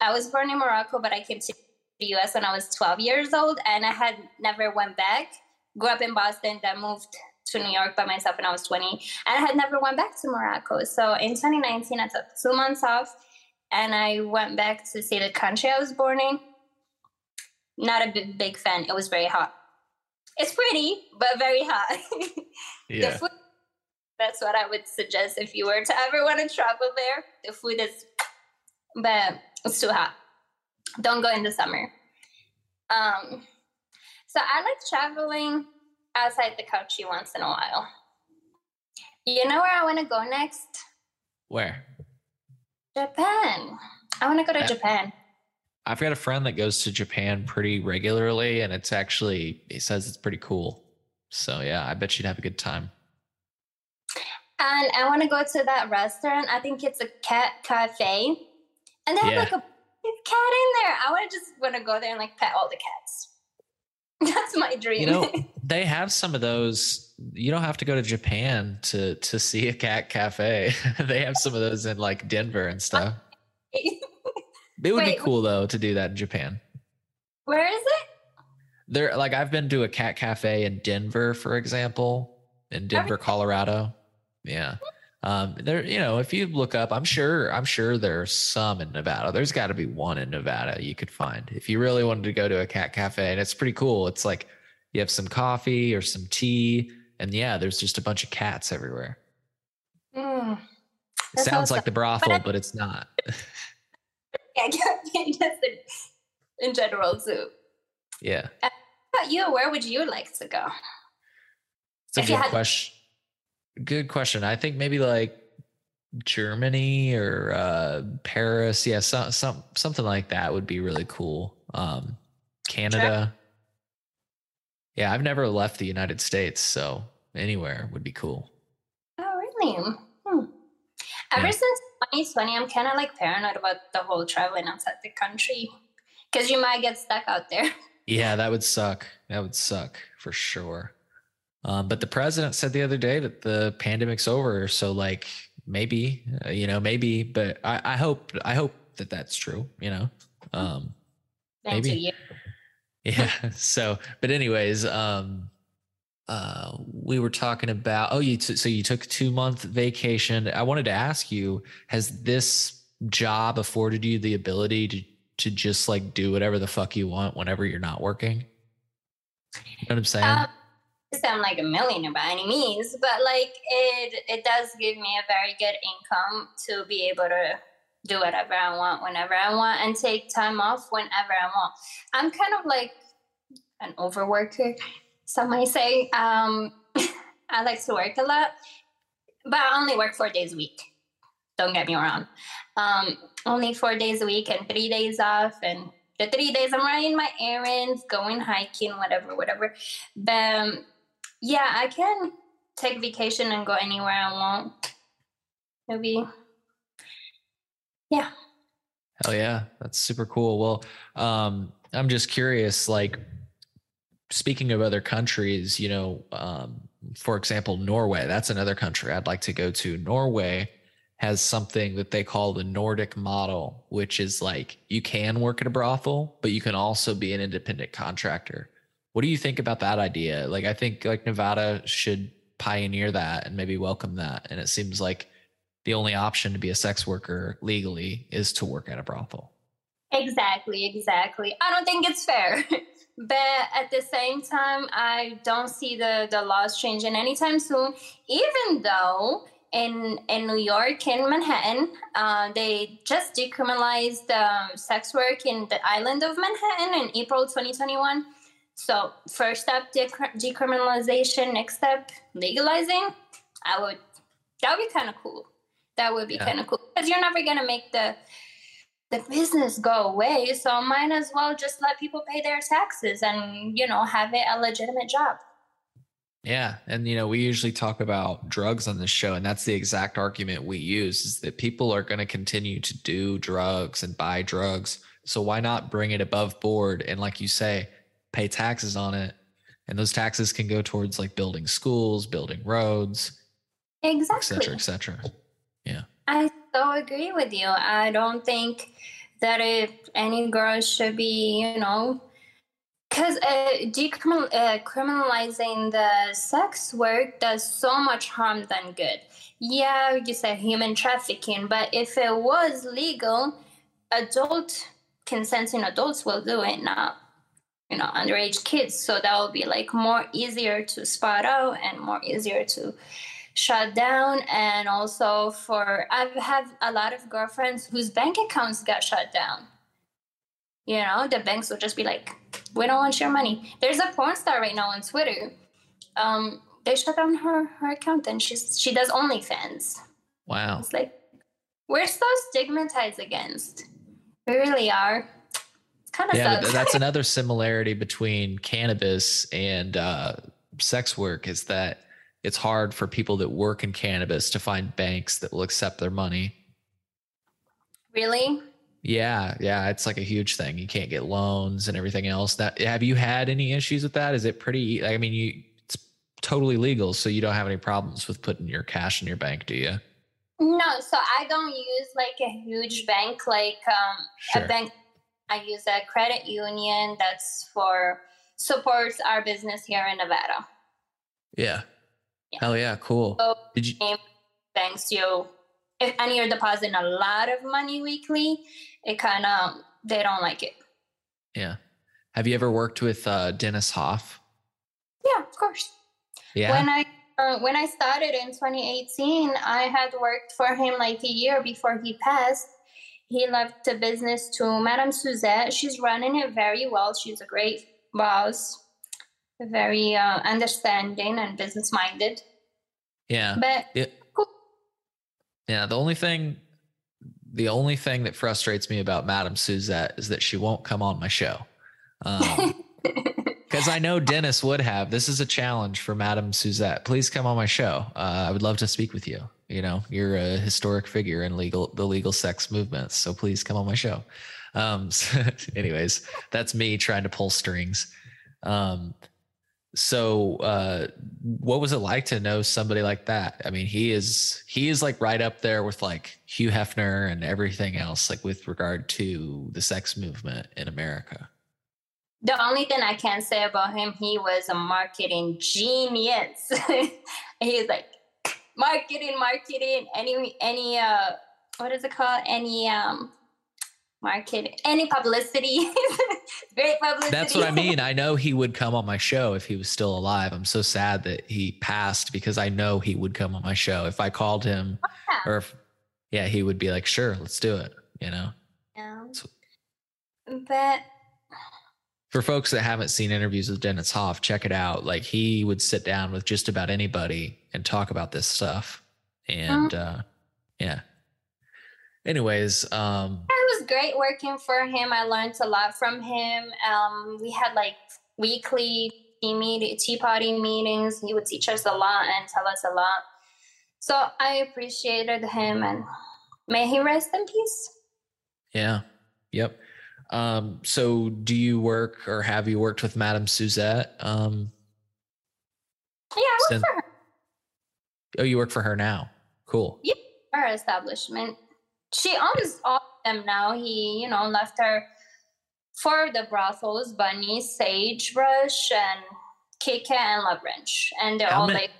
I was born in Morocco, but I came to the US when I was 12 years old, and I had never went back. Grew up in Boston, then moved to New York by myself when I was 20, and I had never went back to Morocco. So in 2019, I took two months off, and I went back to see the country I was born in. Not a big, big fan. It was very hot it's pretty, but very hot. <laughs> yeah. The food, that's what I would suggest if you were to ever want to travel there. The food is, but it's too hot. Don't go in the summer. Um, so I like traveling outside the country once in a while. You know where I want to go next? Where? Japan. I want to go to Japan. I've got a friend that goes to Japan pretty regularly, and it's actually he says it's pretty cool. So yeah, I bet you'd have a good time. And I want to go to that restaurant. I think it's a cat cafe, and they have yeah. like a cat in there. I want to just want to go there and like pet all the cats. <laughs> That's my dream. You know, <laughs> they have some of those. You don't have to go to Japan to to see a cat cafe. <laughs> they have some of those in like Denver and stuff. It would Wait, be cool though to do that in Japan. Where is it? There, like I've been to a cat cafe in Denver, for example, in Denver, Colorado. Yeah. Um, there, you know, if you look up, I'm sure, I'm sure there's some in Nevada. There's got to be one in Nevada you could find if you really wanted to go to a cat cafe, and it's pretty cool. It's like you have some coffee or some tea, and yeah, there's just a bunch of cats everywhere. Mm, sounds like the brothel, but it's not. <laughs> <laughs> yeah, just in, in general too. Yeah. Uh, about you? Where would you like to go? It's a if good question. Good question. I think maybe like Germany or uh, Paris. Yeah, some, some something like that would be really cool. Um, Canada. Yeah, I've never left the United States, so anywhere would be cool. Oh, really? Hmm. Ever yeah. since 2020, I'm kind of like paranoid about the whole traveling outside the country because you might get stuck out there. <laughs> Yeah, that would suck. That would suck for sure. Um, but the president said the other day that the pandemic's over. So, like, maybe, uh, you know, maybe, but I, I, hope, I hope that that's true, you know. Um, maybe. <laughs> Yeah. So, but anyways, um, uh, we were talking about oh you t- so you took a two month vacation. I wanted to ask you has this job afforded you the ability to to just like do whatever the fuck you want whenever you're not working? You know what i'm saying? Um, sound like a millionaire by any means but like it it does give me a very good income to be able to do whatever i want whenever i want and take time off whenever i want. I'm kind of like an overworker some might say. Um, <laughs> I like to work a lot, but I only work four days a week. Don't get me wrong. Um, only four days a week and three days off. And the three days I'm running my errands, going hiking, whatever, whatever. But um, yeah, I can take vacation and go anywhere I want. Maybe, yeah. Hell yeah, that's super cool. Well, um, I'm just curious, like speaking of other countries, you know, um, for example, Norway, that's another country I'd like to go to. Norway has something that they call the Nordic model, which is like you can work at a brothel, but you can also be an independent contractor. What do you think about that idea? Like, I think like Nevada should pioneer that and maybe welcome that. And it seems like the only option to be a sex worker legally is to work at a brothel. Exactly, exactly. I don't think it's fair. <laughs> but at the same time i don't see the the laws changing anytime soon. Even though in in new york in manhattan uh, they just decriminalized um, sex work in the island of manhattan in april 2021 so first step decriminalization. Next step legalizing. I would that would be kind of cool. That would be yeah. kind of cool. Because you're never going to make the the business go away. So might as well just let people pay their taxes and, you know, have it a legitimate job. Yeah. And, you know, we usually talk about drugs on this show, and that's the exact argument we use is that people are going to continue to do drugs and buy drugs. So why not bring it above board? And, like you say, pay taxes on it. And those taxes can go towards like building schools, building roads, exactly, et cetera, et cetera. Yeah. I so I agree with you. I don't think that if any girl should be, you know, because uh, decriminalizing uh, the sex work does so much harm than good. Yeah, you said human trafficking, but if it was legal, adult consenting adults will do it, not you know underage kids. So that will be like more easier to spot out and more easier to shut down. And also for I've had a lot of girlfriends whose bank accounts got shut down. You know, the banks will just be like, we don't want your money. There's a porn star right now on Twitter. Um, they shut down her her account and she's she does only OnlyFans. Wow. It's like we're so stigmatized against. We really are. It's kind of yeah. that's <laughs> another similarity between cannabis and uh, sex work is that it's hard for people that work in cannabis to find banks that will accept their money. Really? Yeah, yeah, it's like a huge thing. You can't get loans and everything else. That have you had any issues with that? Is it pretty? I mean, you it's totally legal, so you don't have any problems with putting your cash in your bank, do you? No, so I don't use like a huge bank, like um, sure. a bank. I use a credit union that's for supports our business here in Nevada. Yeah. Yeah. Hell yeah, cool. So Did you? Thanks you if, and you're depositing a lot of money weekly, it kind of they don't like it. Yeah. Have you ever worked with uh, Dennis Hof? Yeah, of course. Yeah. When I uh, when I started in 2018, I had worked for him like a year before he passed. He left the business to Madame Suzette. She's running it very well. She's a great boss, very uh, understanding and business minded. Yeah. But yeah. Yeah, the only thing the only thing that frustrates me about Madame Suzette is that she won't come on my show. Um, <laughs> because I know Dennis would have. This is a challenge for Madame Suzette. Please come on my show. Uh, I would love to speak with you. You know, you're a historic figure in legal the legal sex movement, so please come on my show. Um, <laughs> so anyways, that's me trying to pull strings. Um, so uh, what was it like to know somebody like that? I mean he is he is like right up there with like hugh hefner and everything else like with regard to the sex movement in america. The only thing i can say about him he was a marketing genius. <laughs> He's like marketing marketing any any uh what is it called? Any um market any publicity. <laughs> Great publicity. That's what i <laughs> mean. I know he would come on my show if he was still alive. I'm so sad that he passed because i know he would come on my show. If i called him yeah. or if, yeah he would be like sure let's do it you know? Yeah. But for folks that haven't seen interviews with dennis hof check it out. Like he would sit down with just about anybody and talk about this stuff. And mm-hmm. uh yeah. Anyways um was great working for him. I learned a lot from him. Um we had like weekly tea meeting tea party meetings. He would teach us a lot and tell us a lot. So i appreciated him and may he rest in peace. Yeah. Yep. Um so do you work or have you worked with madame suzette? Um yeah i work since, for her. Oh you work for her now. Cool. Yeah her establishment she owns all of them now. He, you know, left her for the brothels, Bunny, Sagebrush, and Kit Kat and Love Ranch. And they're how all many, like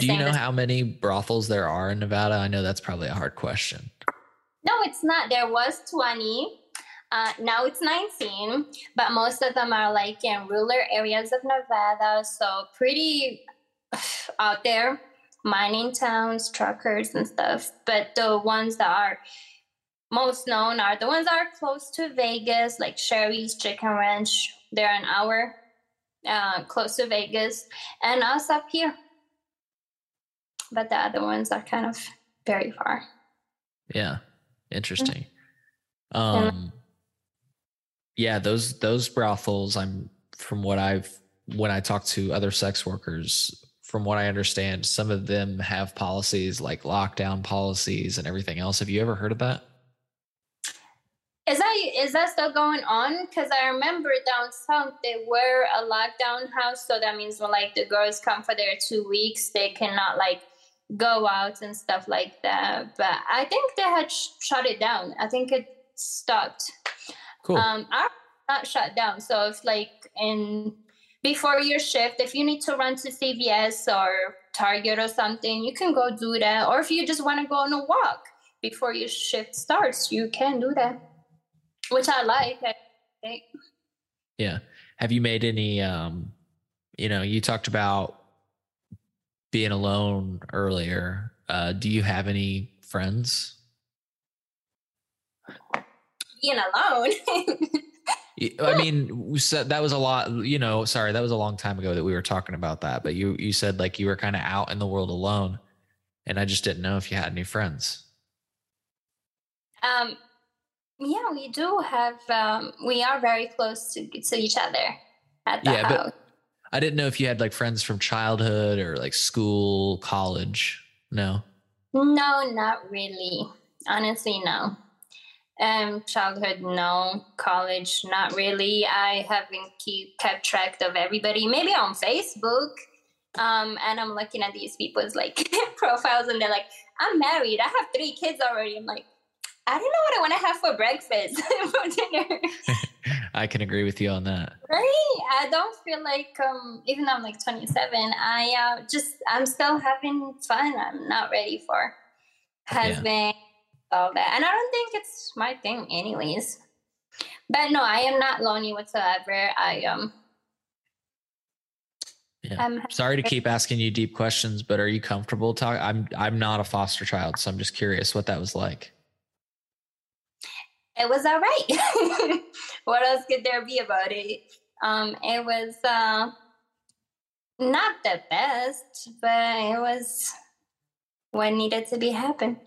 Do you know how many brothels there are in Nevada? I know that's probably a hard question. No, it's not. There was 20. Uh, now it's 19, but most of them are like in rural areas of Nevada. So pretty <sighs> out there mining towns, truckers, and stuff. But the ones that are most known are the ones that are close to Vegas, like Sheri's Chicken Ranch. They're an hour uh, close to Vegas, and us up here. But the other ones are kind of very far. Yeah, interesting. Um, yeah, those those brothels. I'm from what I've when I talk to other sex workers, from what I understand, some of them have policies like lockdown policies and everything else. Have you ever heard of that? Is that is that still going on? Because I remember down south they were a lockdown house, so that means when like the girls come for their two weeks, they cannot like go out and stuff like that. But I think they had sh- shut it down. I think it stopped. Cool. Um, our not shut down. So if like in before your shift, if you need to run to CVS or Target or something, you can go do that. Or if you just want to go on a walk before your shift starts, you can do that which I like. I think. Yeah. Have you made any? Um, you know, you talked about being alone earlier. Uh, do you have any friends? Being alone. <laughs> I mean, we said that was a lot. You know, sorry, that was a long time ago that we were talking about that. But you you said like you were kind of out in the world alone, and I just didn't know if you had any friends. Um, yeah, we do have. Um, we are very close to to each other at the Yeah, but- I didn't know if you had like friends from childhood or like school, college. No. No, not really. Honestly, no. Um, childhood, no. College, not really. I haven't keep kept track of everybody. Maybe on Facebook. Um, and I'm looking at these people's like <laughs> profiles, and they're like, "I'm married. I have three kids already." I'm like, I don't know what I want to have for breakfast <laughs> for dinner. <laughs> I can agree with you on that. Right? I don't feel like um even though I'm like 27, I uh just I'm still having fun. I'm not ready for husband all that. And I don't think it's my thing anyways. But no, I am not lonely whatsoever. I um Yeah. I'm Sorry to keep asking you deep questions, but are you comfortable talking? I'm I'm not a foster child, so I'm just curious what that was like. it was all right. <laughs> what else could there be about it? Um, it was uh, not the best, but it was what needed to be happen.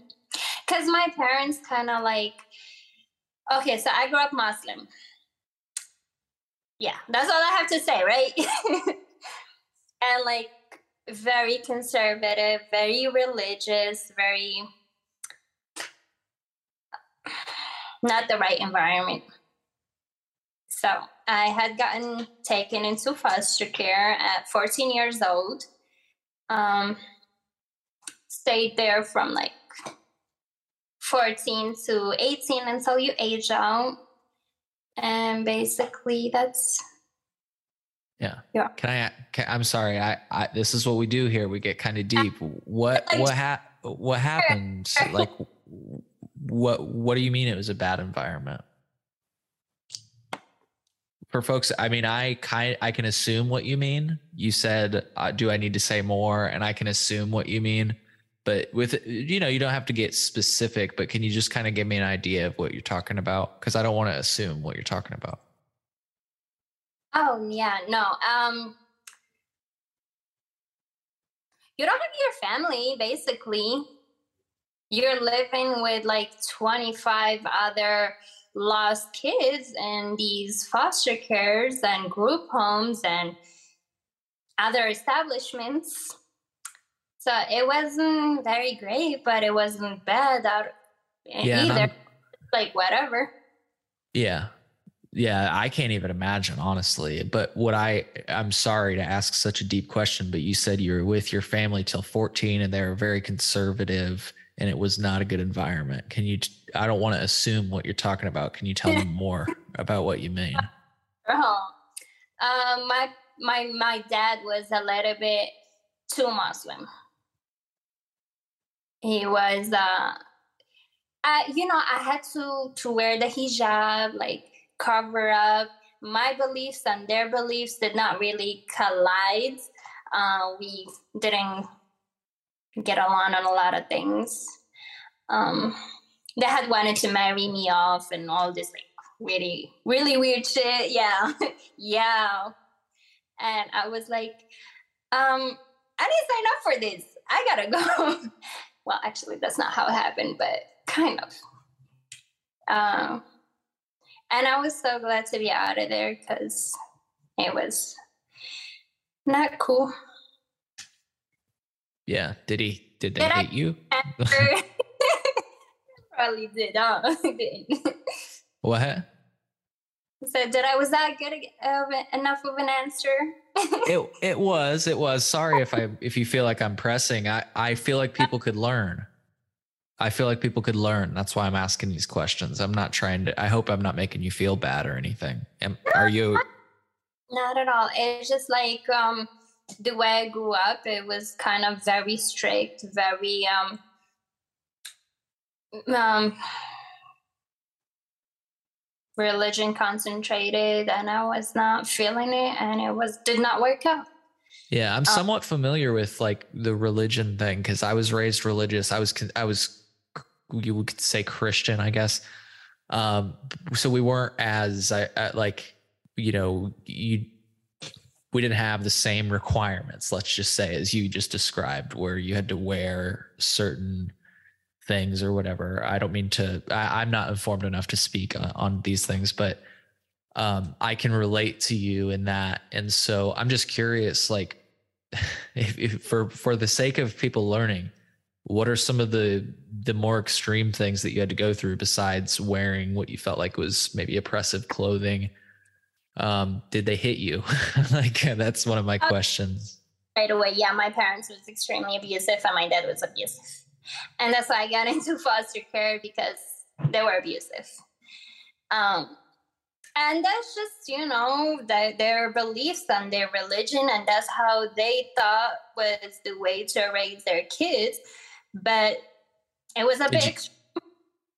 Cause my parents kind of like, okay, so I grew up Muslim. Yeah, that's all I have to say, right? <laughs> and like very conservative, very religious, very not the right environment. So I had gotten taken into foster care at 14 years old. Um, stayed there from like 14 to 18 until you age out. And basically, that's Yeah. Yeah. Can I? Can, I'm sorry. I, I. This is what we do here. We get kind of deep. What? What ha- What happened? Like, what? What do you mean it was a bad environment? For folks, I mean, I kind, I can assume what you mean. You said, uh, "Do I need to say more?" And I can assume what you mean. But with you know, you don't have to get specific. But can you just kind of give me an idea of what you're talking about? Because I don't want to assume what you're talking about. Oh yeah, no. Um you don't have your family basically. You're living with like 25 other lost kids in these foster cares and group homes and other establishments. So it wasn't very great, but it wasn't bad out Yeah, either. Like whatever. Yeah. Yeah, I can't even imagine honestly. But what I I'm sorry to ask such a deep question, but you said you were with your family till 14 and they were very conservative and it was not a good environment. Can you I don't want to assume what you're talking about. Can you tell me <laughs> more about what you mean? Oh, um, my my my dad was a little bit too Muslim. He was, uh, I you know, I had to to wear the hijab, like cover up. My beliefs and their beliefs did not really collide. Uh, we didn't get along on a lot of things. Um, they had wanted to marry me off and all this like really, really weird shit. Yeah. <laughs> yeah. And I was like, um, I didn't sign up for this. I gotta go. <laughs> well, actually, that's not how it happened, but kind of. Um, And I was so glad to be out of there because it was not cool. Yeah. Did he? Did they did hate I, you? <laughs> <laughs> probably did. Huh? <laughs> what? So did I was that good of enough of an answer? It it was it was. Sorry if I if you feel like I'm pressing. I I feel like people could learn. I feel like people could learn. That's why I'm asking these questions. I'm not trying to. I hope I'm not making you feel bad or anything. Am, are you? Not at all. It's just like um the way I grew up. It was kind of very strict, very um um religion concentrated and I was not feeling it and it was did not work out. Yeah, I'm um, somewhat um, familiar with like the religion thing cuz I was raised religious. I was I was you would say Christian, I guess. Um so we weren't as I, I like you know, you we didn't have the same requirements, let's just say as you just described where you had to wear certain things or whatever. I don't mean to, I, am not informed enough to speak on, on these things, but um, I can relate to you in that. And so I'm just curious, like, <laughs> if, if for for the sake of people learning, what are some of the the more extreme things that you had to go through besides wearing what you felt like was maybe oppressive clothing? Um, did they hit you? <laughs> like that's one of my uh, questions. Right away, yeah, my parents was extremely abusive, and my dad was abusive and that's why I got <laughs> into foster care because they were abusive. Um, and that's just you know that their beliefs and their religion, and that's how they thought was the way to raise their kids. But it was a did. You,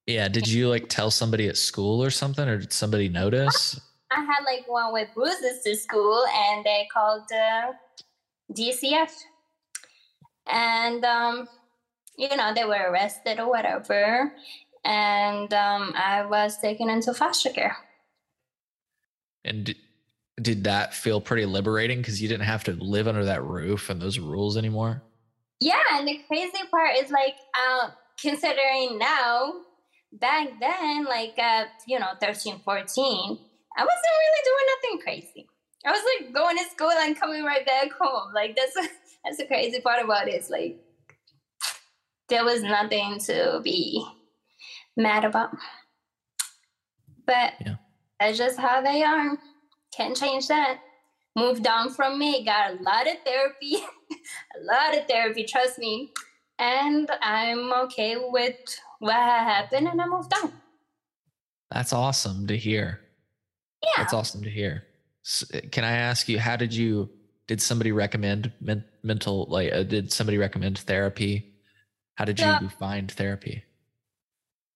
yeah, did you like tell somebody at school or something, or did somebody notice? I had like one with bruises to school, and they called uh, DCF, and um, you know, they were arrested or whatever. And um, I was taken into foster care. And did, did that feel pretty liberating because you didn't have to live under that roof and those rules anymore? Yeah. And the crazy part is like, uh, considering now, back then, like at, you know, 13, 14, I wasn't really doing nothing crazy. I was like going to school and coming right back home. Like that's <laughs> that's the crazy part about it. It's like there was nothing to be mad about. But yeah. that's just how they are. Can't change that. Moved on from me, got a lot of therapy, <laughs> a lot of therapy, trust me. And I'm okay with what happened and I moved on. That's awesome to hear. Yeah. That's awesome to hear. So, can I ask you, how did you, did somebody recommend men, mental, like, uh, did somebody recommend therapy how did you find therapy?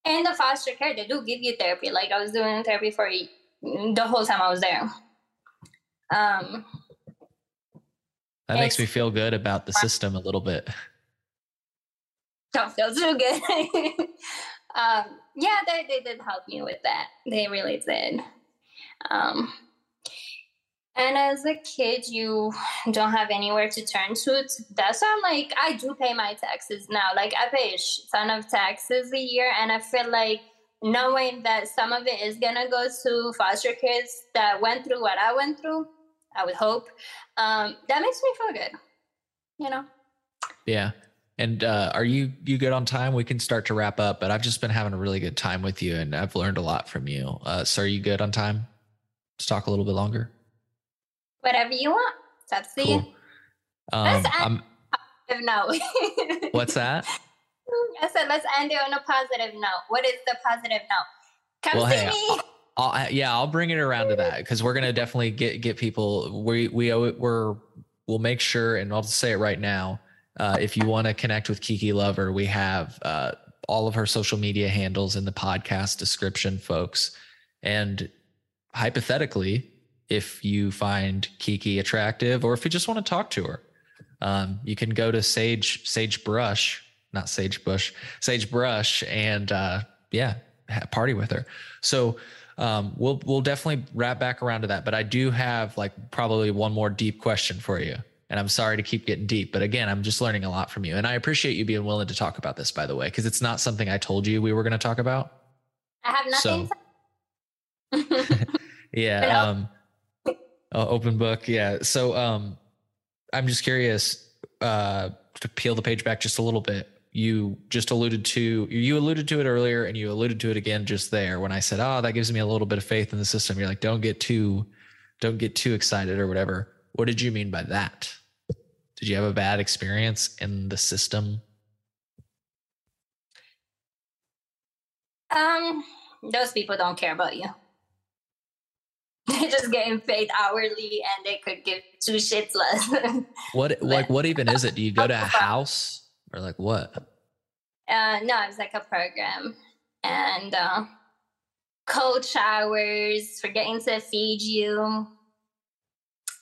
In the foster care, they do give you therapy. Like I was doing therapy for the whole time I was there. Um, that makes me feel good about the system a little bit. Don't feel too good. <laughs> um, yeah, they, they did help me with that. They really did. Um, and as a kid, you don't have anywhere to turn to. That's why I'm like, I do pay my taxes now. Like, I pay a ton of taxes a year, and I feel like knowing that some of it is gonna go to foster kids that went through what I went through, I would hope. Um, that makes me feel good. You know. Yeah. And uh, are you you good on time? We can start to wrap up, but I've just been having a really good time with you, and I've learned a lot from you. Uh, so, are you good on time? Let's talk a little bit longer whatever you want. It's up to cool. you. Um, I'm, positive note. <laughs> what's that? I said let's end it on a positive note. What is the positive note? Come well, see hey, me. I'll, yeah, I'll bring it around to that because we're gonna definitely get get people. We we we're we'll make sure, and I'll just say it right now. Uh, if you want to connect with Kiki Lover, we have uh, all of her social media handles in the podcast description, folks. And hypothetically, if you find Kiki attractive or if you just want to talk to her. Um, you can go to Sage Sage Brush, not Sage Bush, Sage Brush, and uh, yeah, party with her. So um, we'll we'll definitely wrap back around to that. But I do have like probably one more deep question for you. And I'm sorry to keep getting deep, but again, I'm just learning a lot from you. And I appreciate you being willing to talk about this, by the way, because it's not something I told you we were going to talk about. I have nothing. So, <laughs> <laughs> yeah. Um, oh, open book. Yeah. So um, I'm just curious uh, to peel the page back just a little bit. You just alluded to you alluded to it earlier, and you alluded to it again just there when I said, "Oh, that gives me a little bit of faith in the system." You're like, "Don't get too, don't get too excited or whatever." What did you mean by that? Did you have a bad experience in the system? Um, those people don't care about you. They're <laughs> just getting paid hourly and they could give two shits less. <laughs> what like what even is it? Do you go to <laughs> a house or like what? Uh no, it's like a program. And uh cold showers, forgetting to feed you.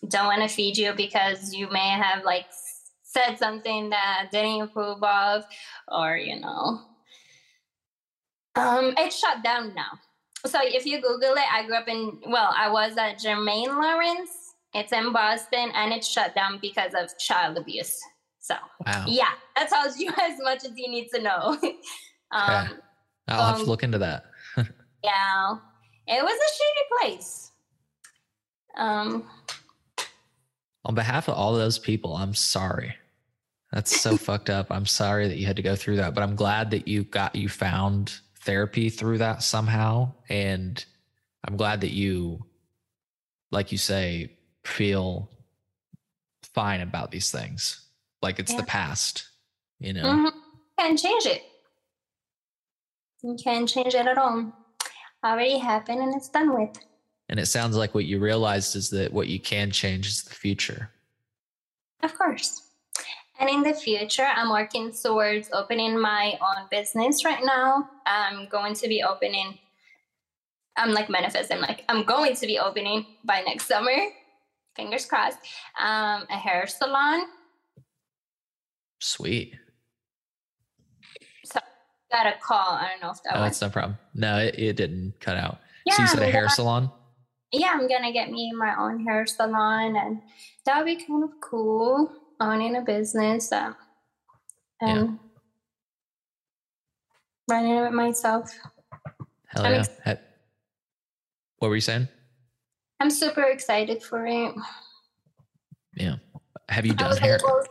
Don't want to feed you because you may have like said something that didn't approve of, or you know. Um, it's shut down now so if you Google it, I grew up in, well, I was at Germaine Lawrence. It's in Boston and it's shut down because of child abuse. So, wow. yeah, that tells you <laughs> as much as you need to know. <laughs> um, okay. I'll um, have to look into that. <laughs> yeah, it was a shitty place. Um, on behalf of all those people, I'm sorry. That's so fucked up. I'm sorry that you had to go through that, but I'm glad that you got you found therapy through that somehow. And I'm glad that you, like you say, feel fine about these things. Like it's yeah. the past, you know? Mm-hmm. Can't change it. You can't change it at all. Already happened and it's done with. And it sounds like what you realized is that what you can change is the future. Of course. And in the future, I'm working towards opening my own business right now. I'm going to be opening, I'm like manifesting, like I'm going to be opening by next summer, fingers crossed, um, a hair salon. Sweet. So got a call. I don't know if that oh, was. that's no problem. No, it, it didn't cut out. Yeah, so you said a hair salon? Yeah, I'm going to get me my own hair salon and that would be kind of cool owning a business um, and yeah. running it myself. Hell I'm yeah. Ex- what were you saying? I'm super excited for it. Yeah. Have you done hair? Able-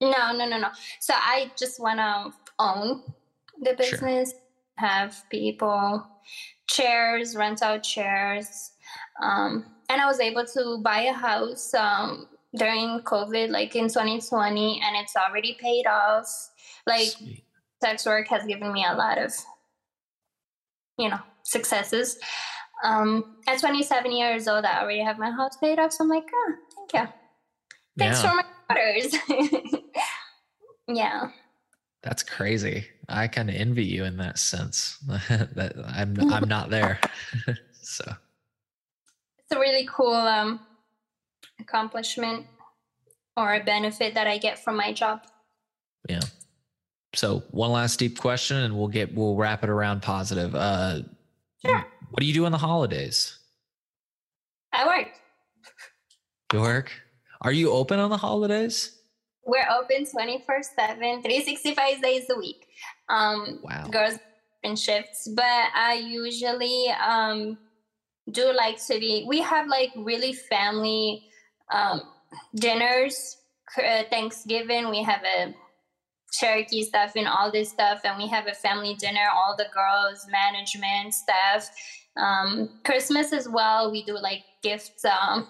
no, no, no, no. So I just want to own the business, sure. have people, chairs, rent out chairs. Um, and I was able to buy a house um, during COVID, like in 2020, and it's already paid off. Like Sweet. sex work has given me a lot of, you know, successes. Um, at 27 years old, I already have my house paid off. So I'm like, oh, thank you. Thanks yeah. for my daughters. <laughs> yeah. That's crazy. I kind of envy you in that sense. <laughs> that I'm I'm not there. <laughs> so it's a really cool um accomplishment or a benefit that I get from my job. Yeah. So one last deep question and we'll get we'll wrap it around positive. Uh sure. what do you do on the holidays? I work. You work? Are you open on the holidays? We're open 24 7, 365 days a week. Um wow. girls in shifts, but I usually um do like to be we have like really family um, dinners, uh, Thanksgiving, we have a Cherokee stuff and all this stuff, and we have a family dinner, all the girls, management, staff. Um, Christmas as well, we do like gifts um,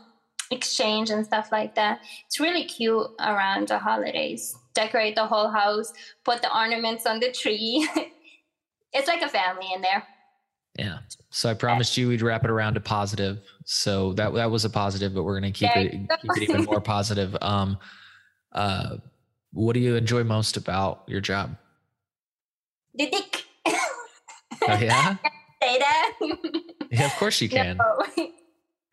exchange and stuff like that. It's really cute around the holidays. Decorate the whole house, put the ornaments on the tree. <laughs> it's like a family in there. Yeah. So I promised you we'd wrap it around to positive. So that that was a positive, but we're gonna keep it keep it even more positive. Um uh what do you enjoy most about your job? The dick. Oh yeah? <laughs> Say that. yeah, of course you <laughs> can. No. <laughs>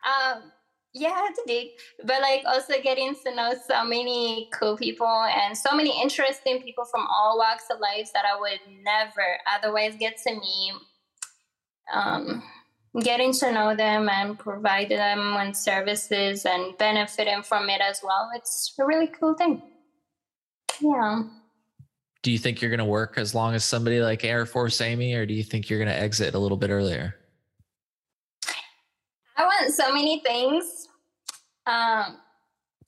Um yeah, the dick. But like also getting to know so many cool people and so many interesting people from all walks of life that I would never otherwise get to meet um, getting to know them and provide them with services and benefiting from it as well. It's a really cool thing. Yeah. Do you think you're going to work as long as somebody like Air Force Amy, or do you think you're going to exit a little bit earlier? I want so many things. Um,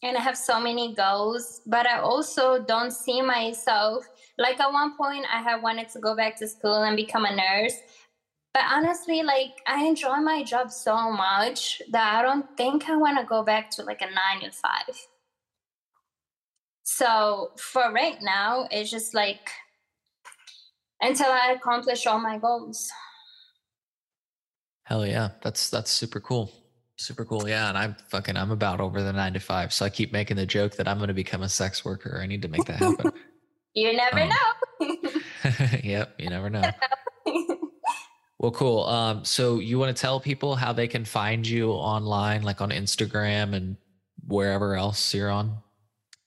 and I have so many goals, but I also don't see myself like at one point I had wanted to go back to school and become a nurse. But honestly, like I enjoy my job so much that I don't think I want to go back to like a nine to five. So for right now, it's just like until I accomplish all my goals. Hell yeah. That's that's super cool. Super cool. Yeah. And I'm fucking I'm about over the nine to five. So I keep making the joke that I'm gonna become a sex worker. I need to make that happen. <laughs> you never um, know. <laughs> yep, you never know. <laughs> well, cool. Um, so you want to tell people how they can find you online, like on Instagram and wherever else you're on?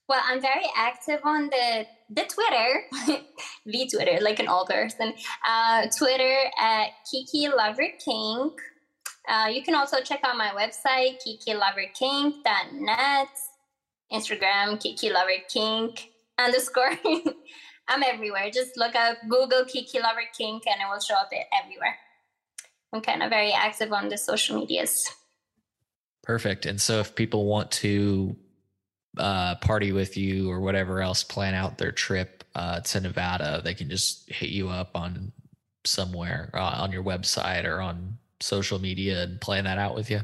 Well, I'm very active on the the Twitter, <laughs> the Twitter, like an old person. Uh, Twitter at Kiki Lover King. Uh, you can also check out my website, kikiloverking.net. Instagram, Kiki Lover King underscore. <laughs> I'm everywhere. Just look up Google Kiki Lover Kink and it will show up everywhere. I'm kind of very active on the social medias. Perfect. And so if people want to uh, party with you or whatever else, plan out their trip uh, to Nevada, they can just hit you up on somewhere uh, on your website or on social media and plan that out with you.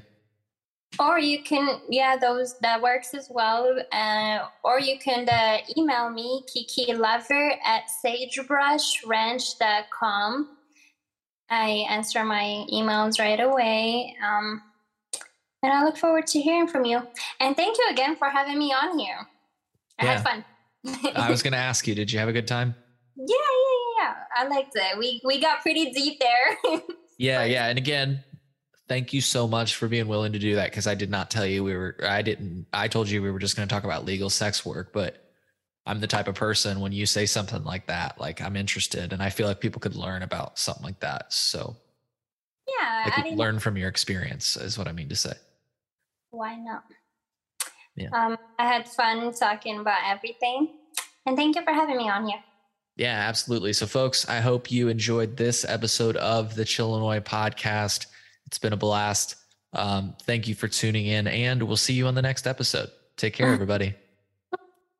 Or you can, yeah, those that works as well. Uh, or you can uh, email me, Kiki Lover at sagebrushranch.com. I answer my emails right away. Um, and I look forward to hearing from you. And thank you again for having me on here. I yeah. had fun. <laughs> I was going <laughs> to ask you, did you have a good time? Yeah, yeah, yeah. I liked it. We we got pretty deep there. <laughs> yeah, yeah. And again, thank you so much for being willing to do that because I did not tell you we were I didn't I told you we were just going to talk about legal sex work, but I'm the type of person when you say something like that, like I'm interested and I feel like people could learn about something like that. So yeah, like learn from your experience is what I mean to say why not? Yeah. Um, I had fun talking about everything. And thank you for having me on here. Yeah, absolutely. So, folks, I hope you enjoyed this episode of the Chillinois podcast. It's been a blast. Um, thank you for tuning in, and we'll see you on the next episode. Take care, <laughs> everybody.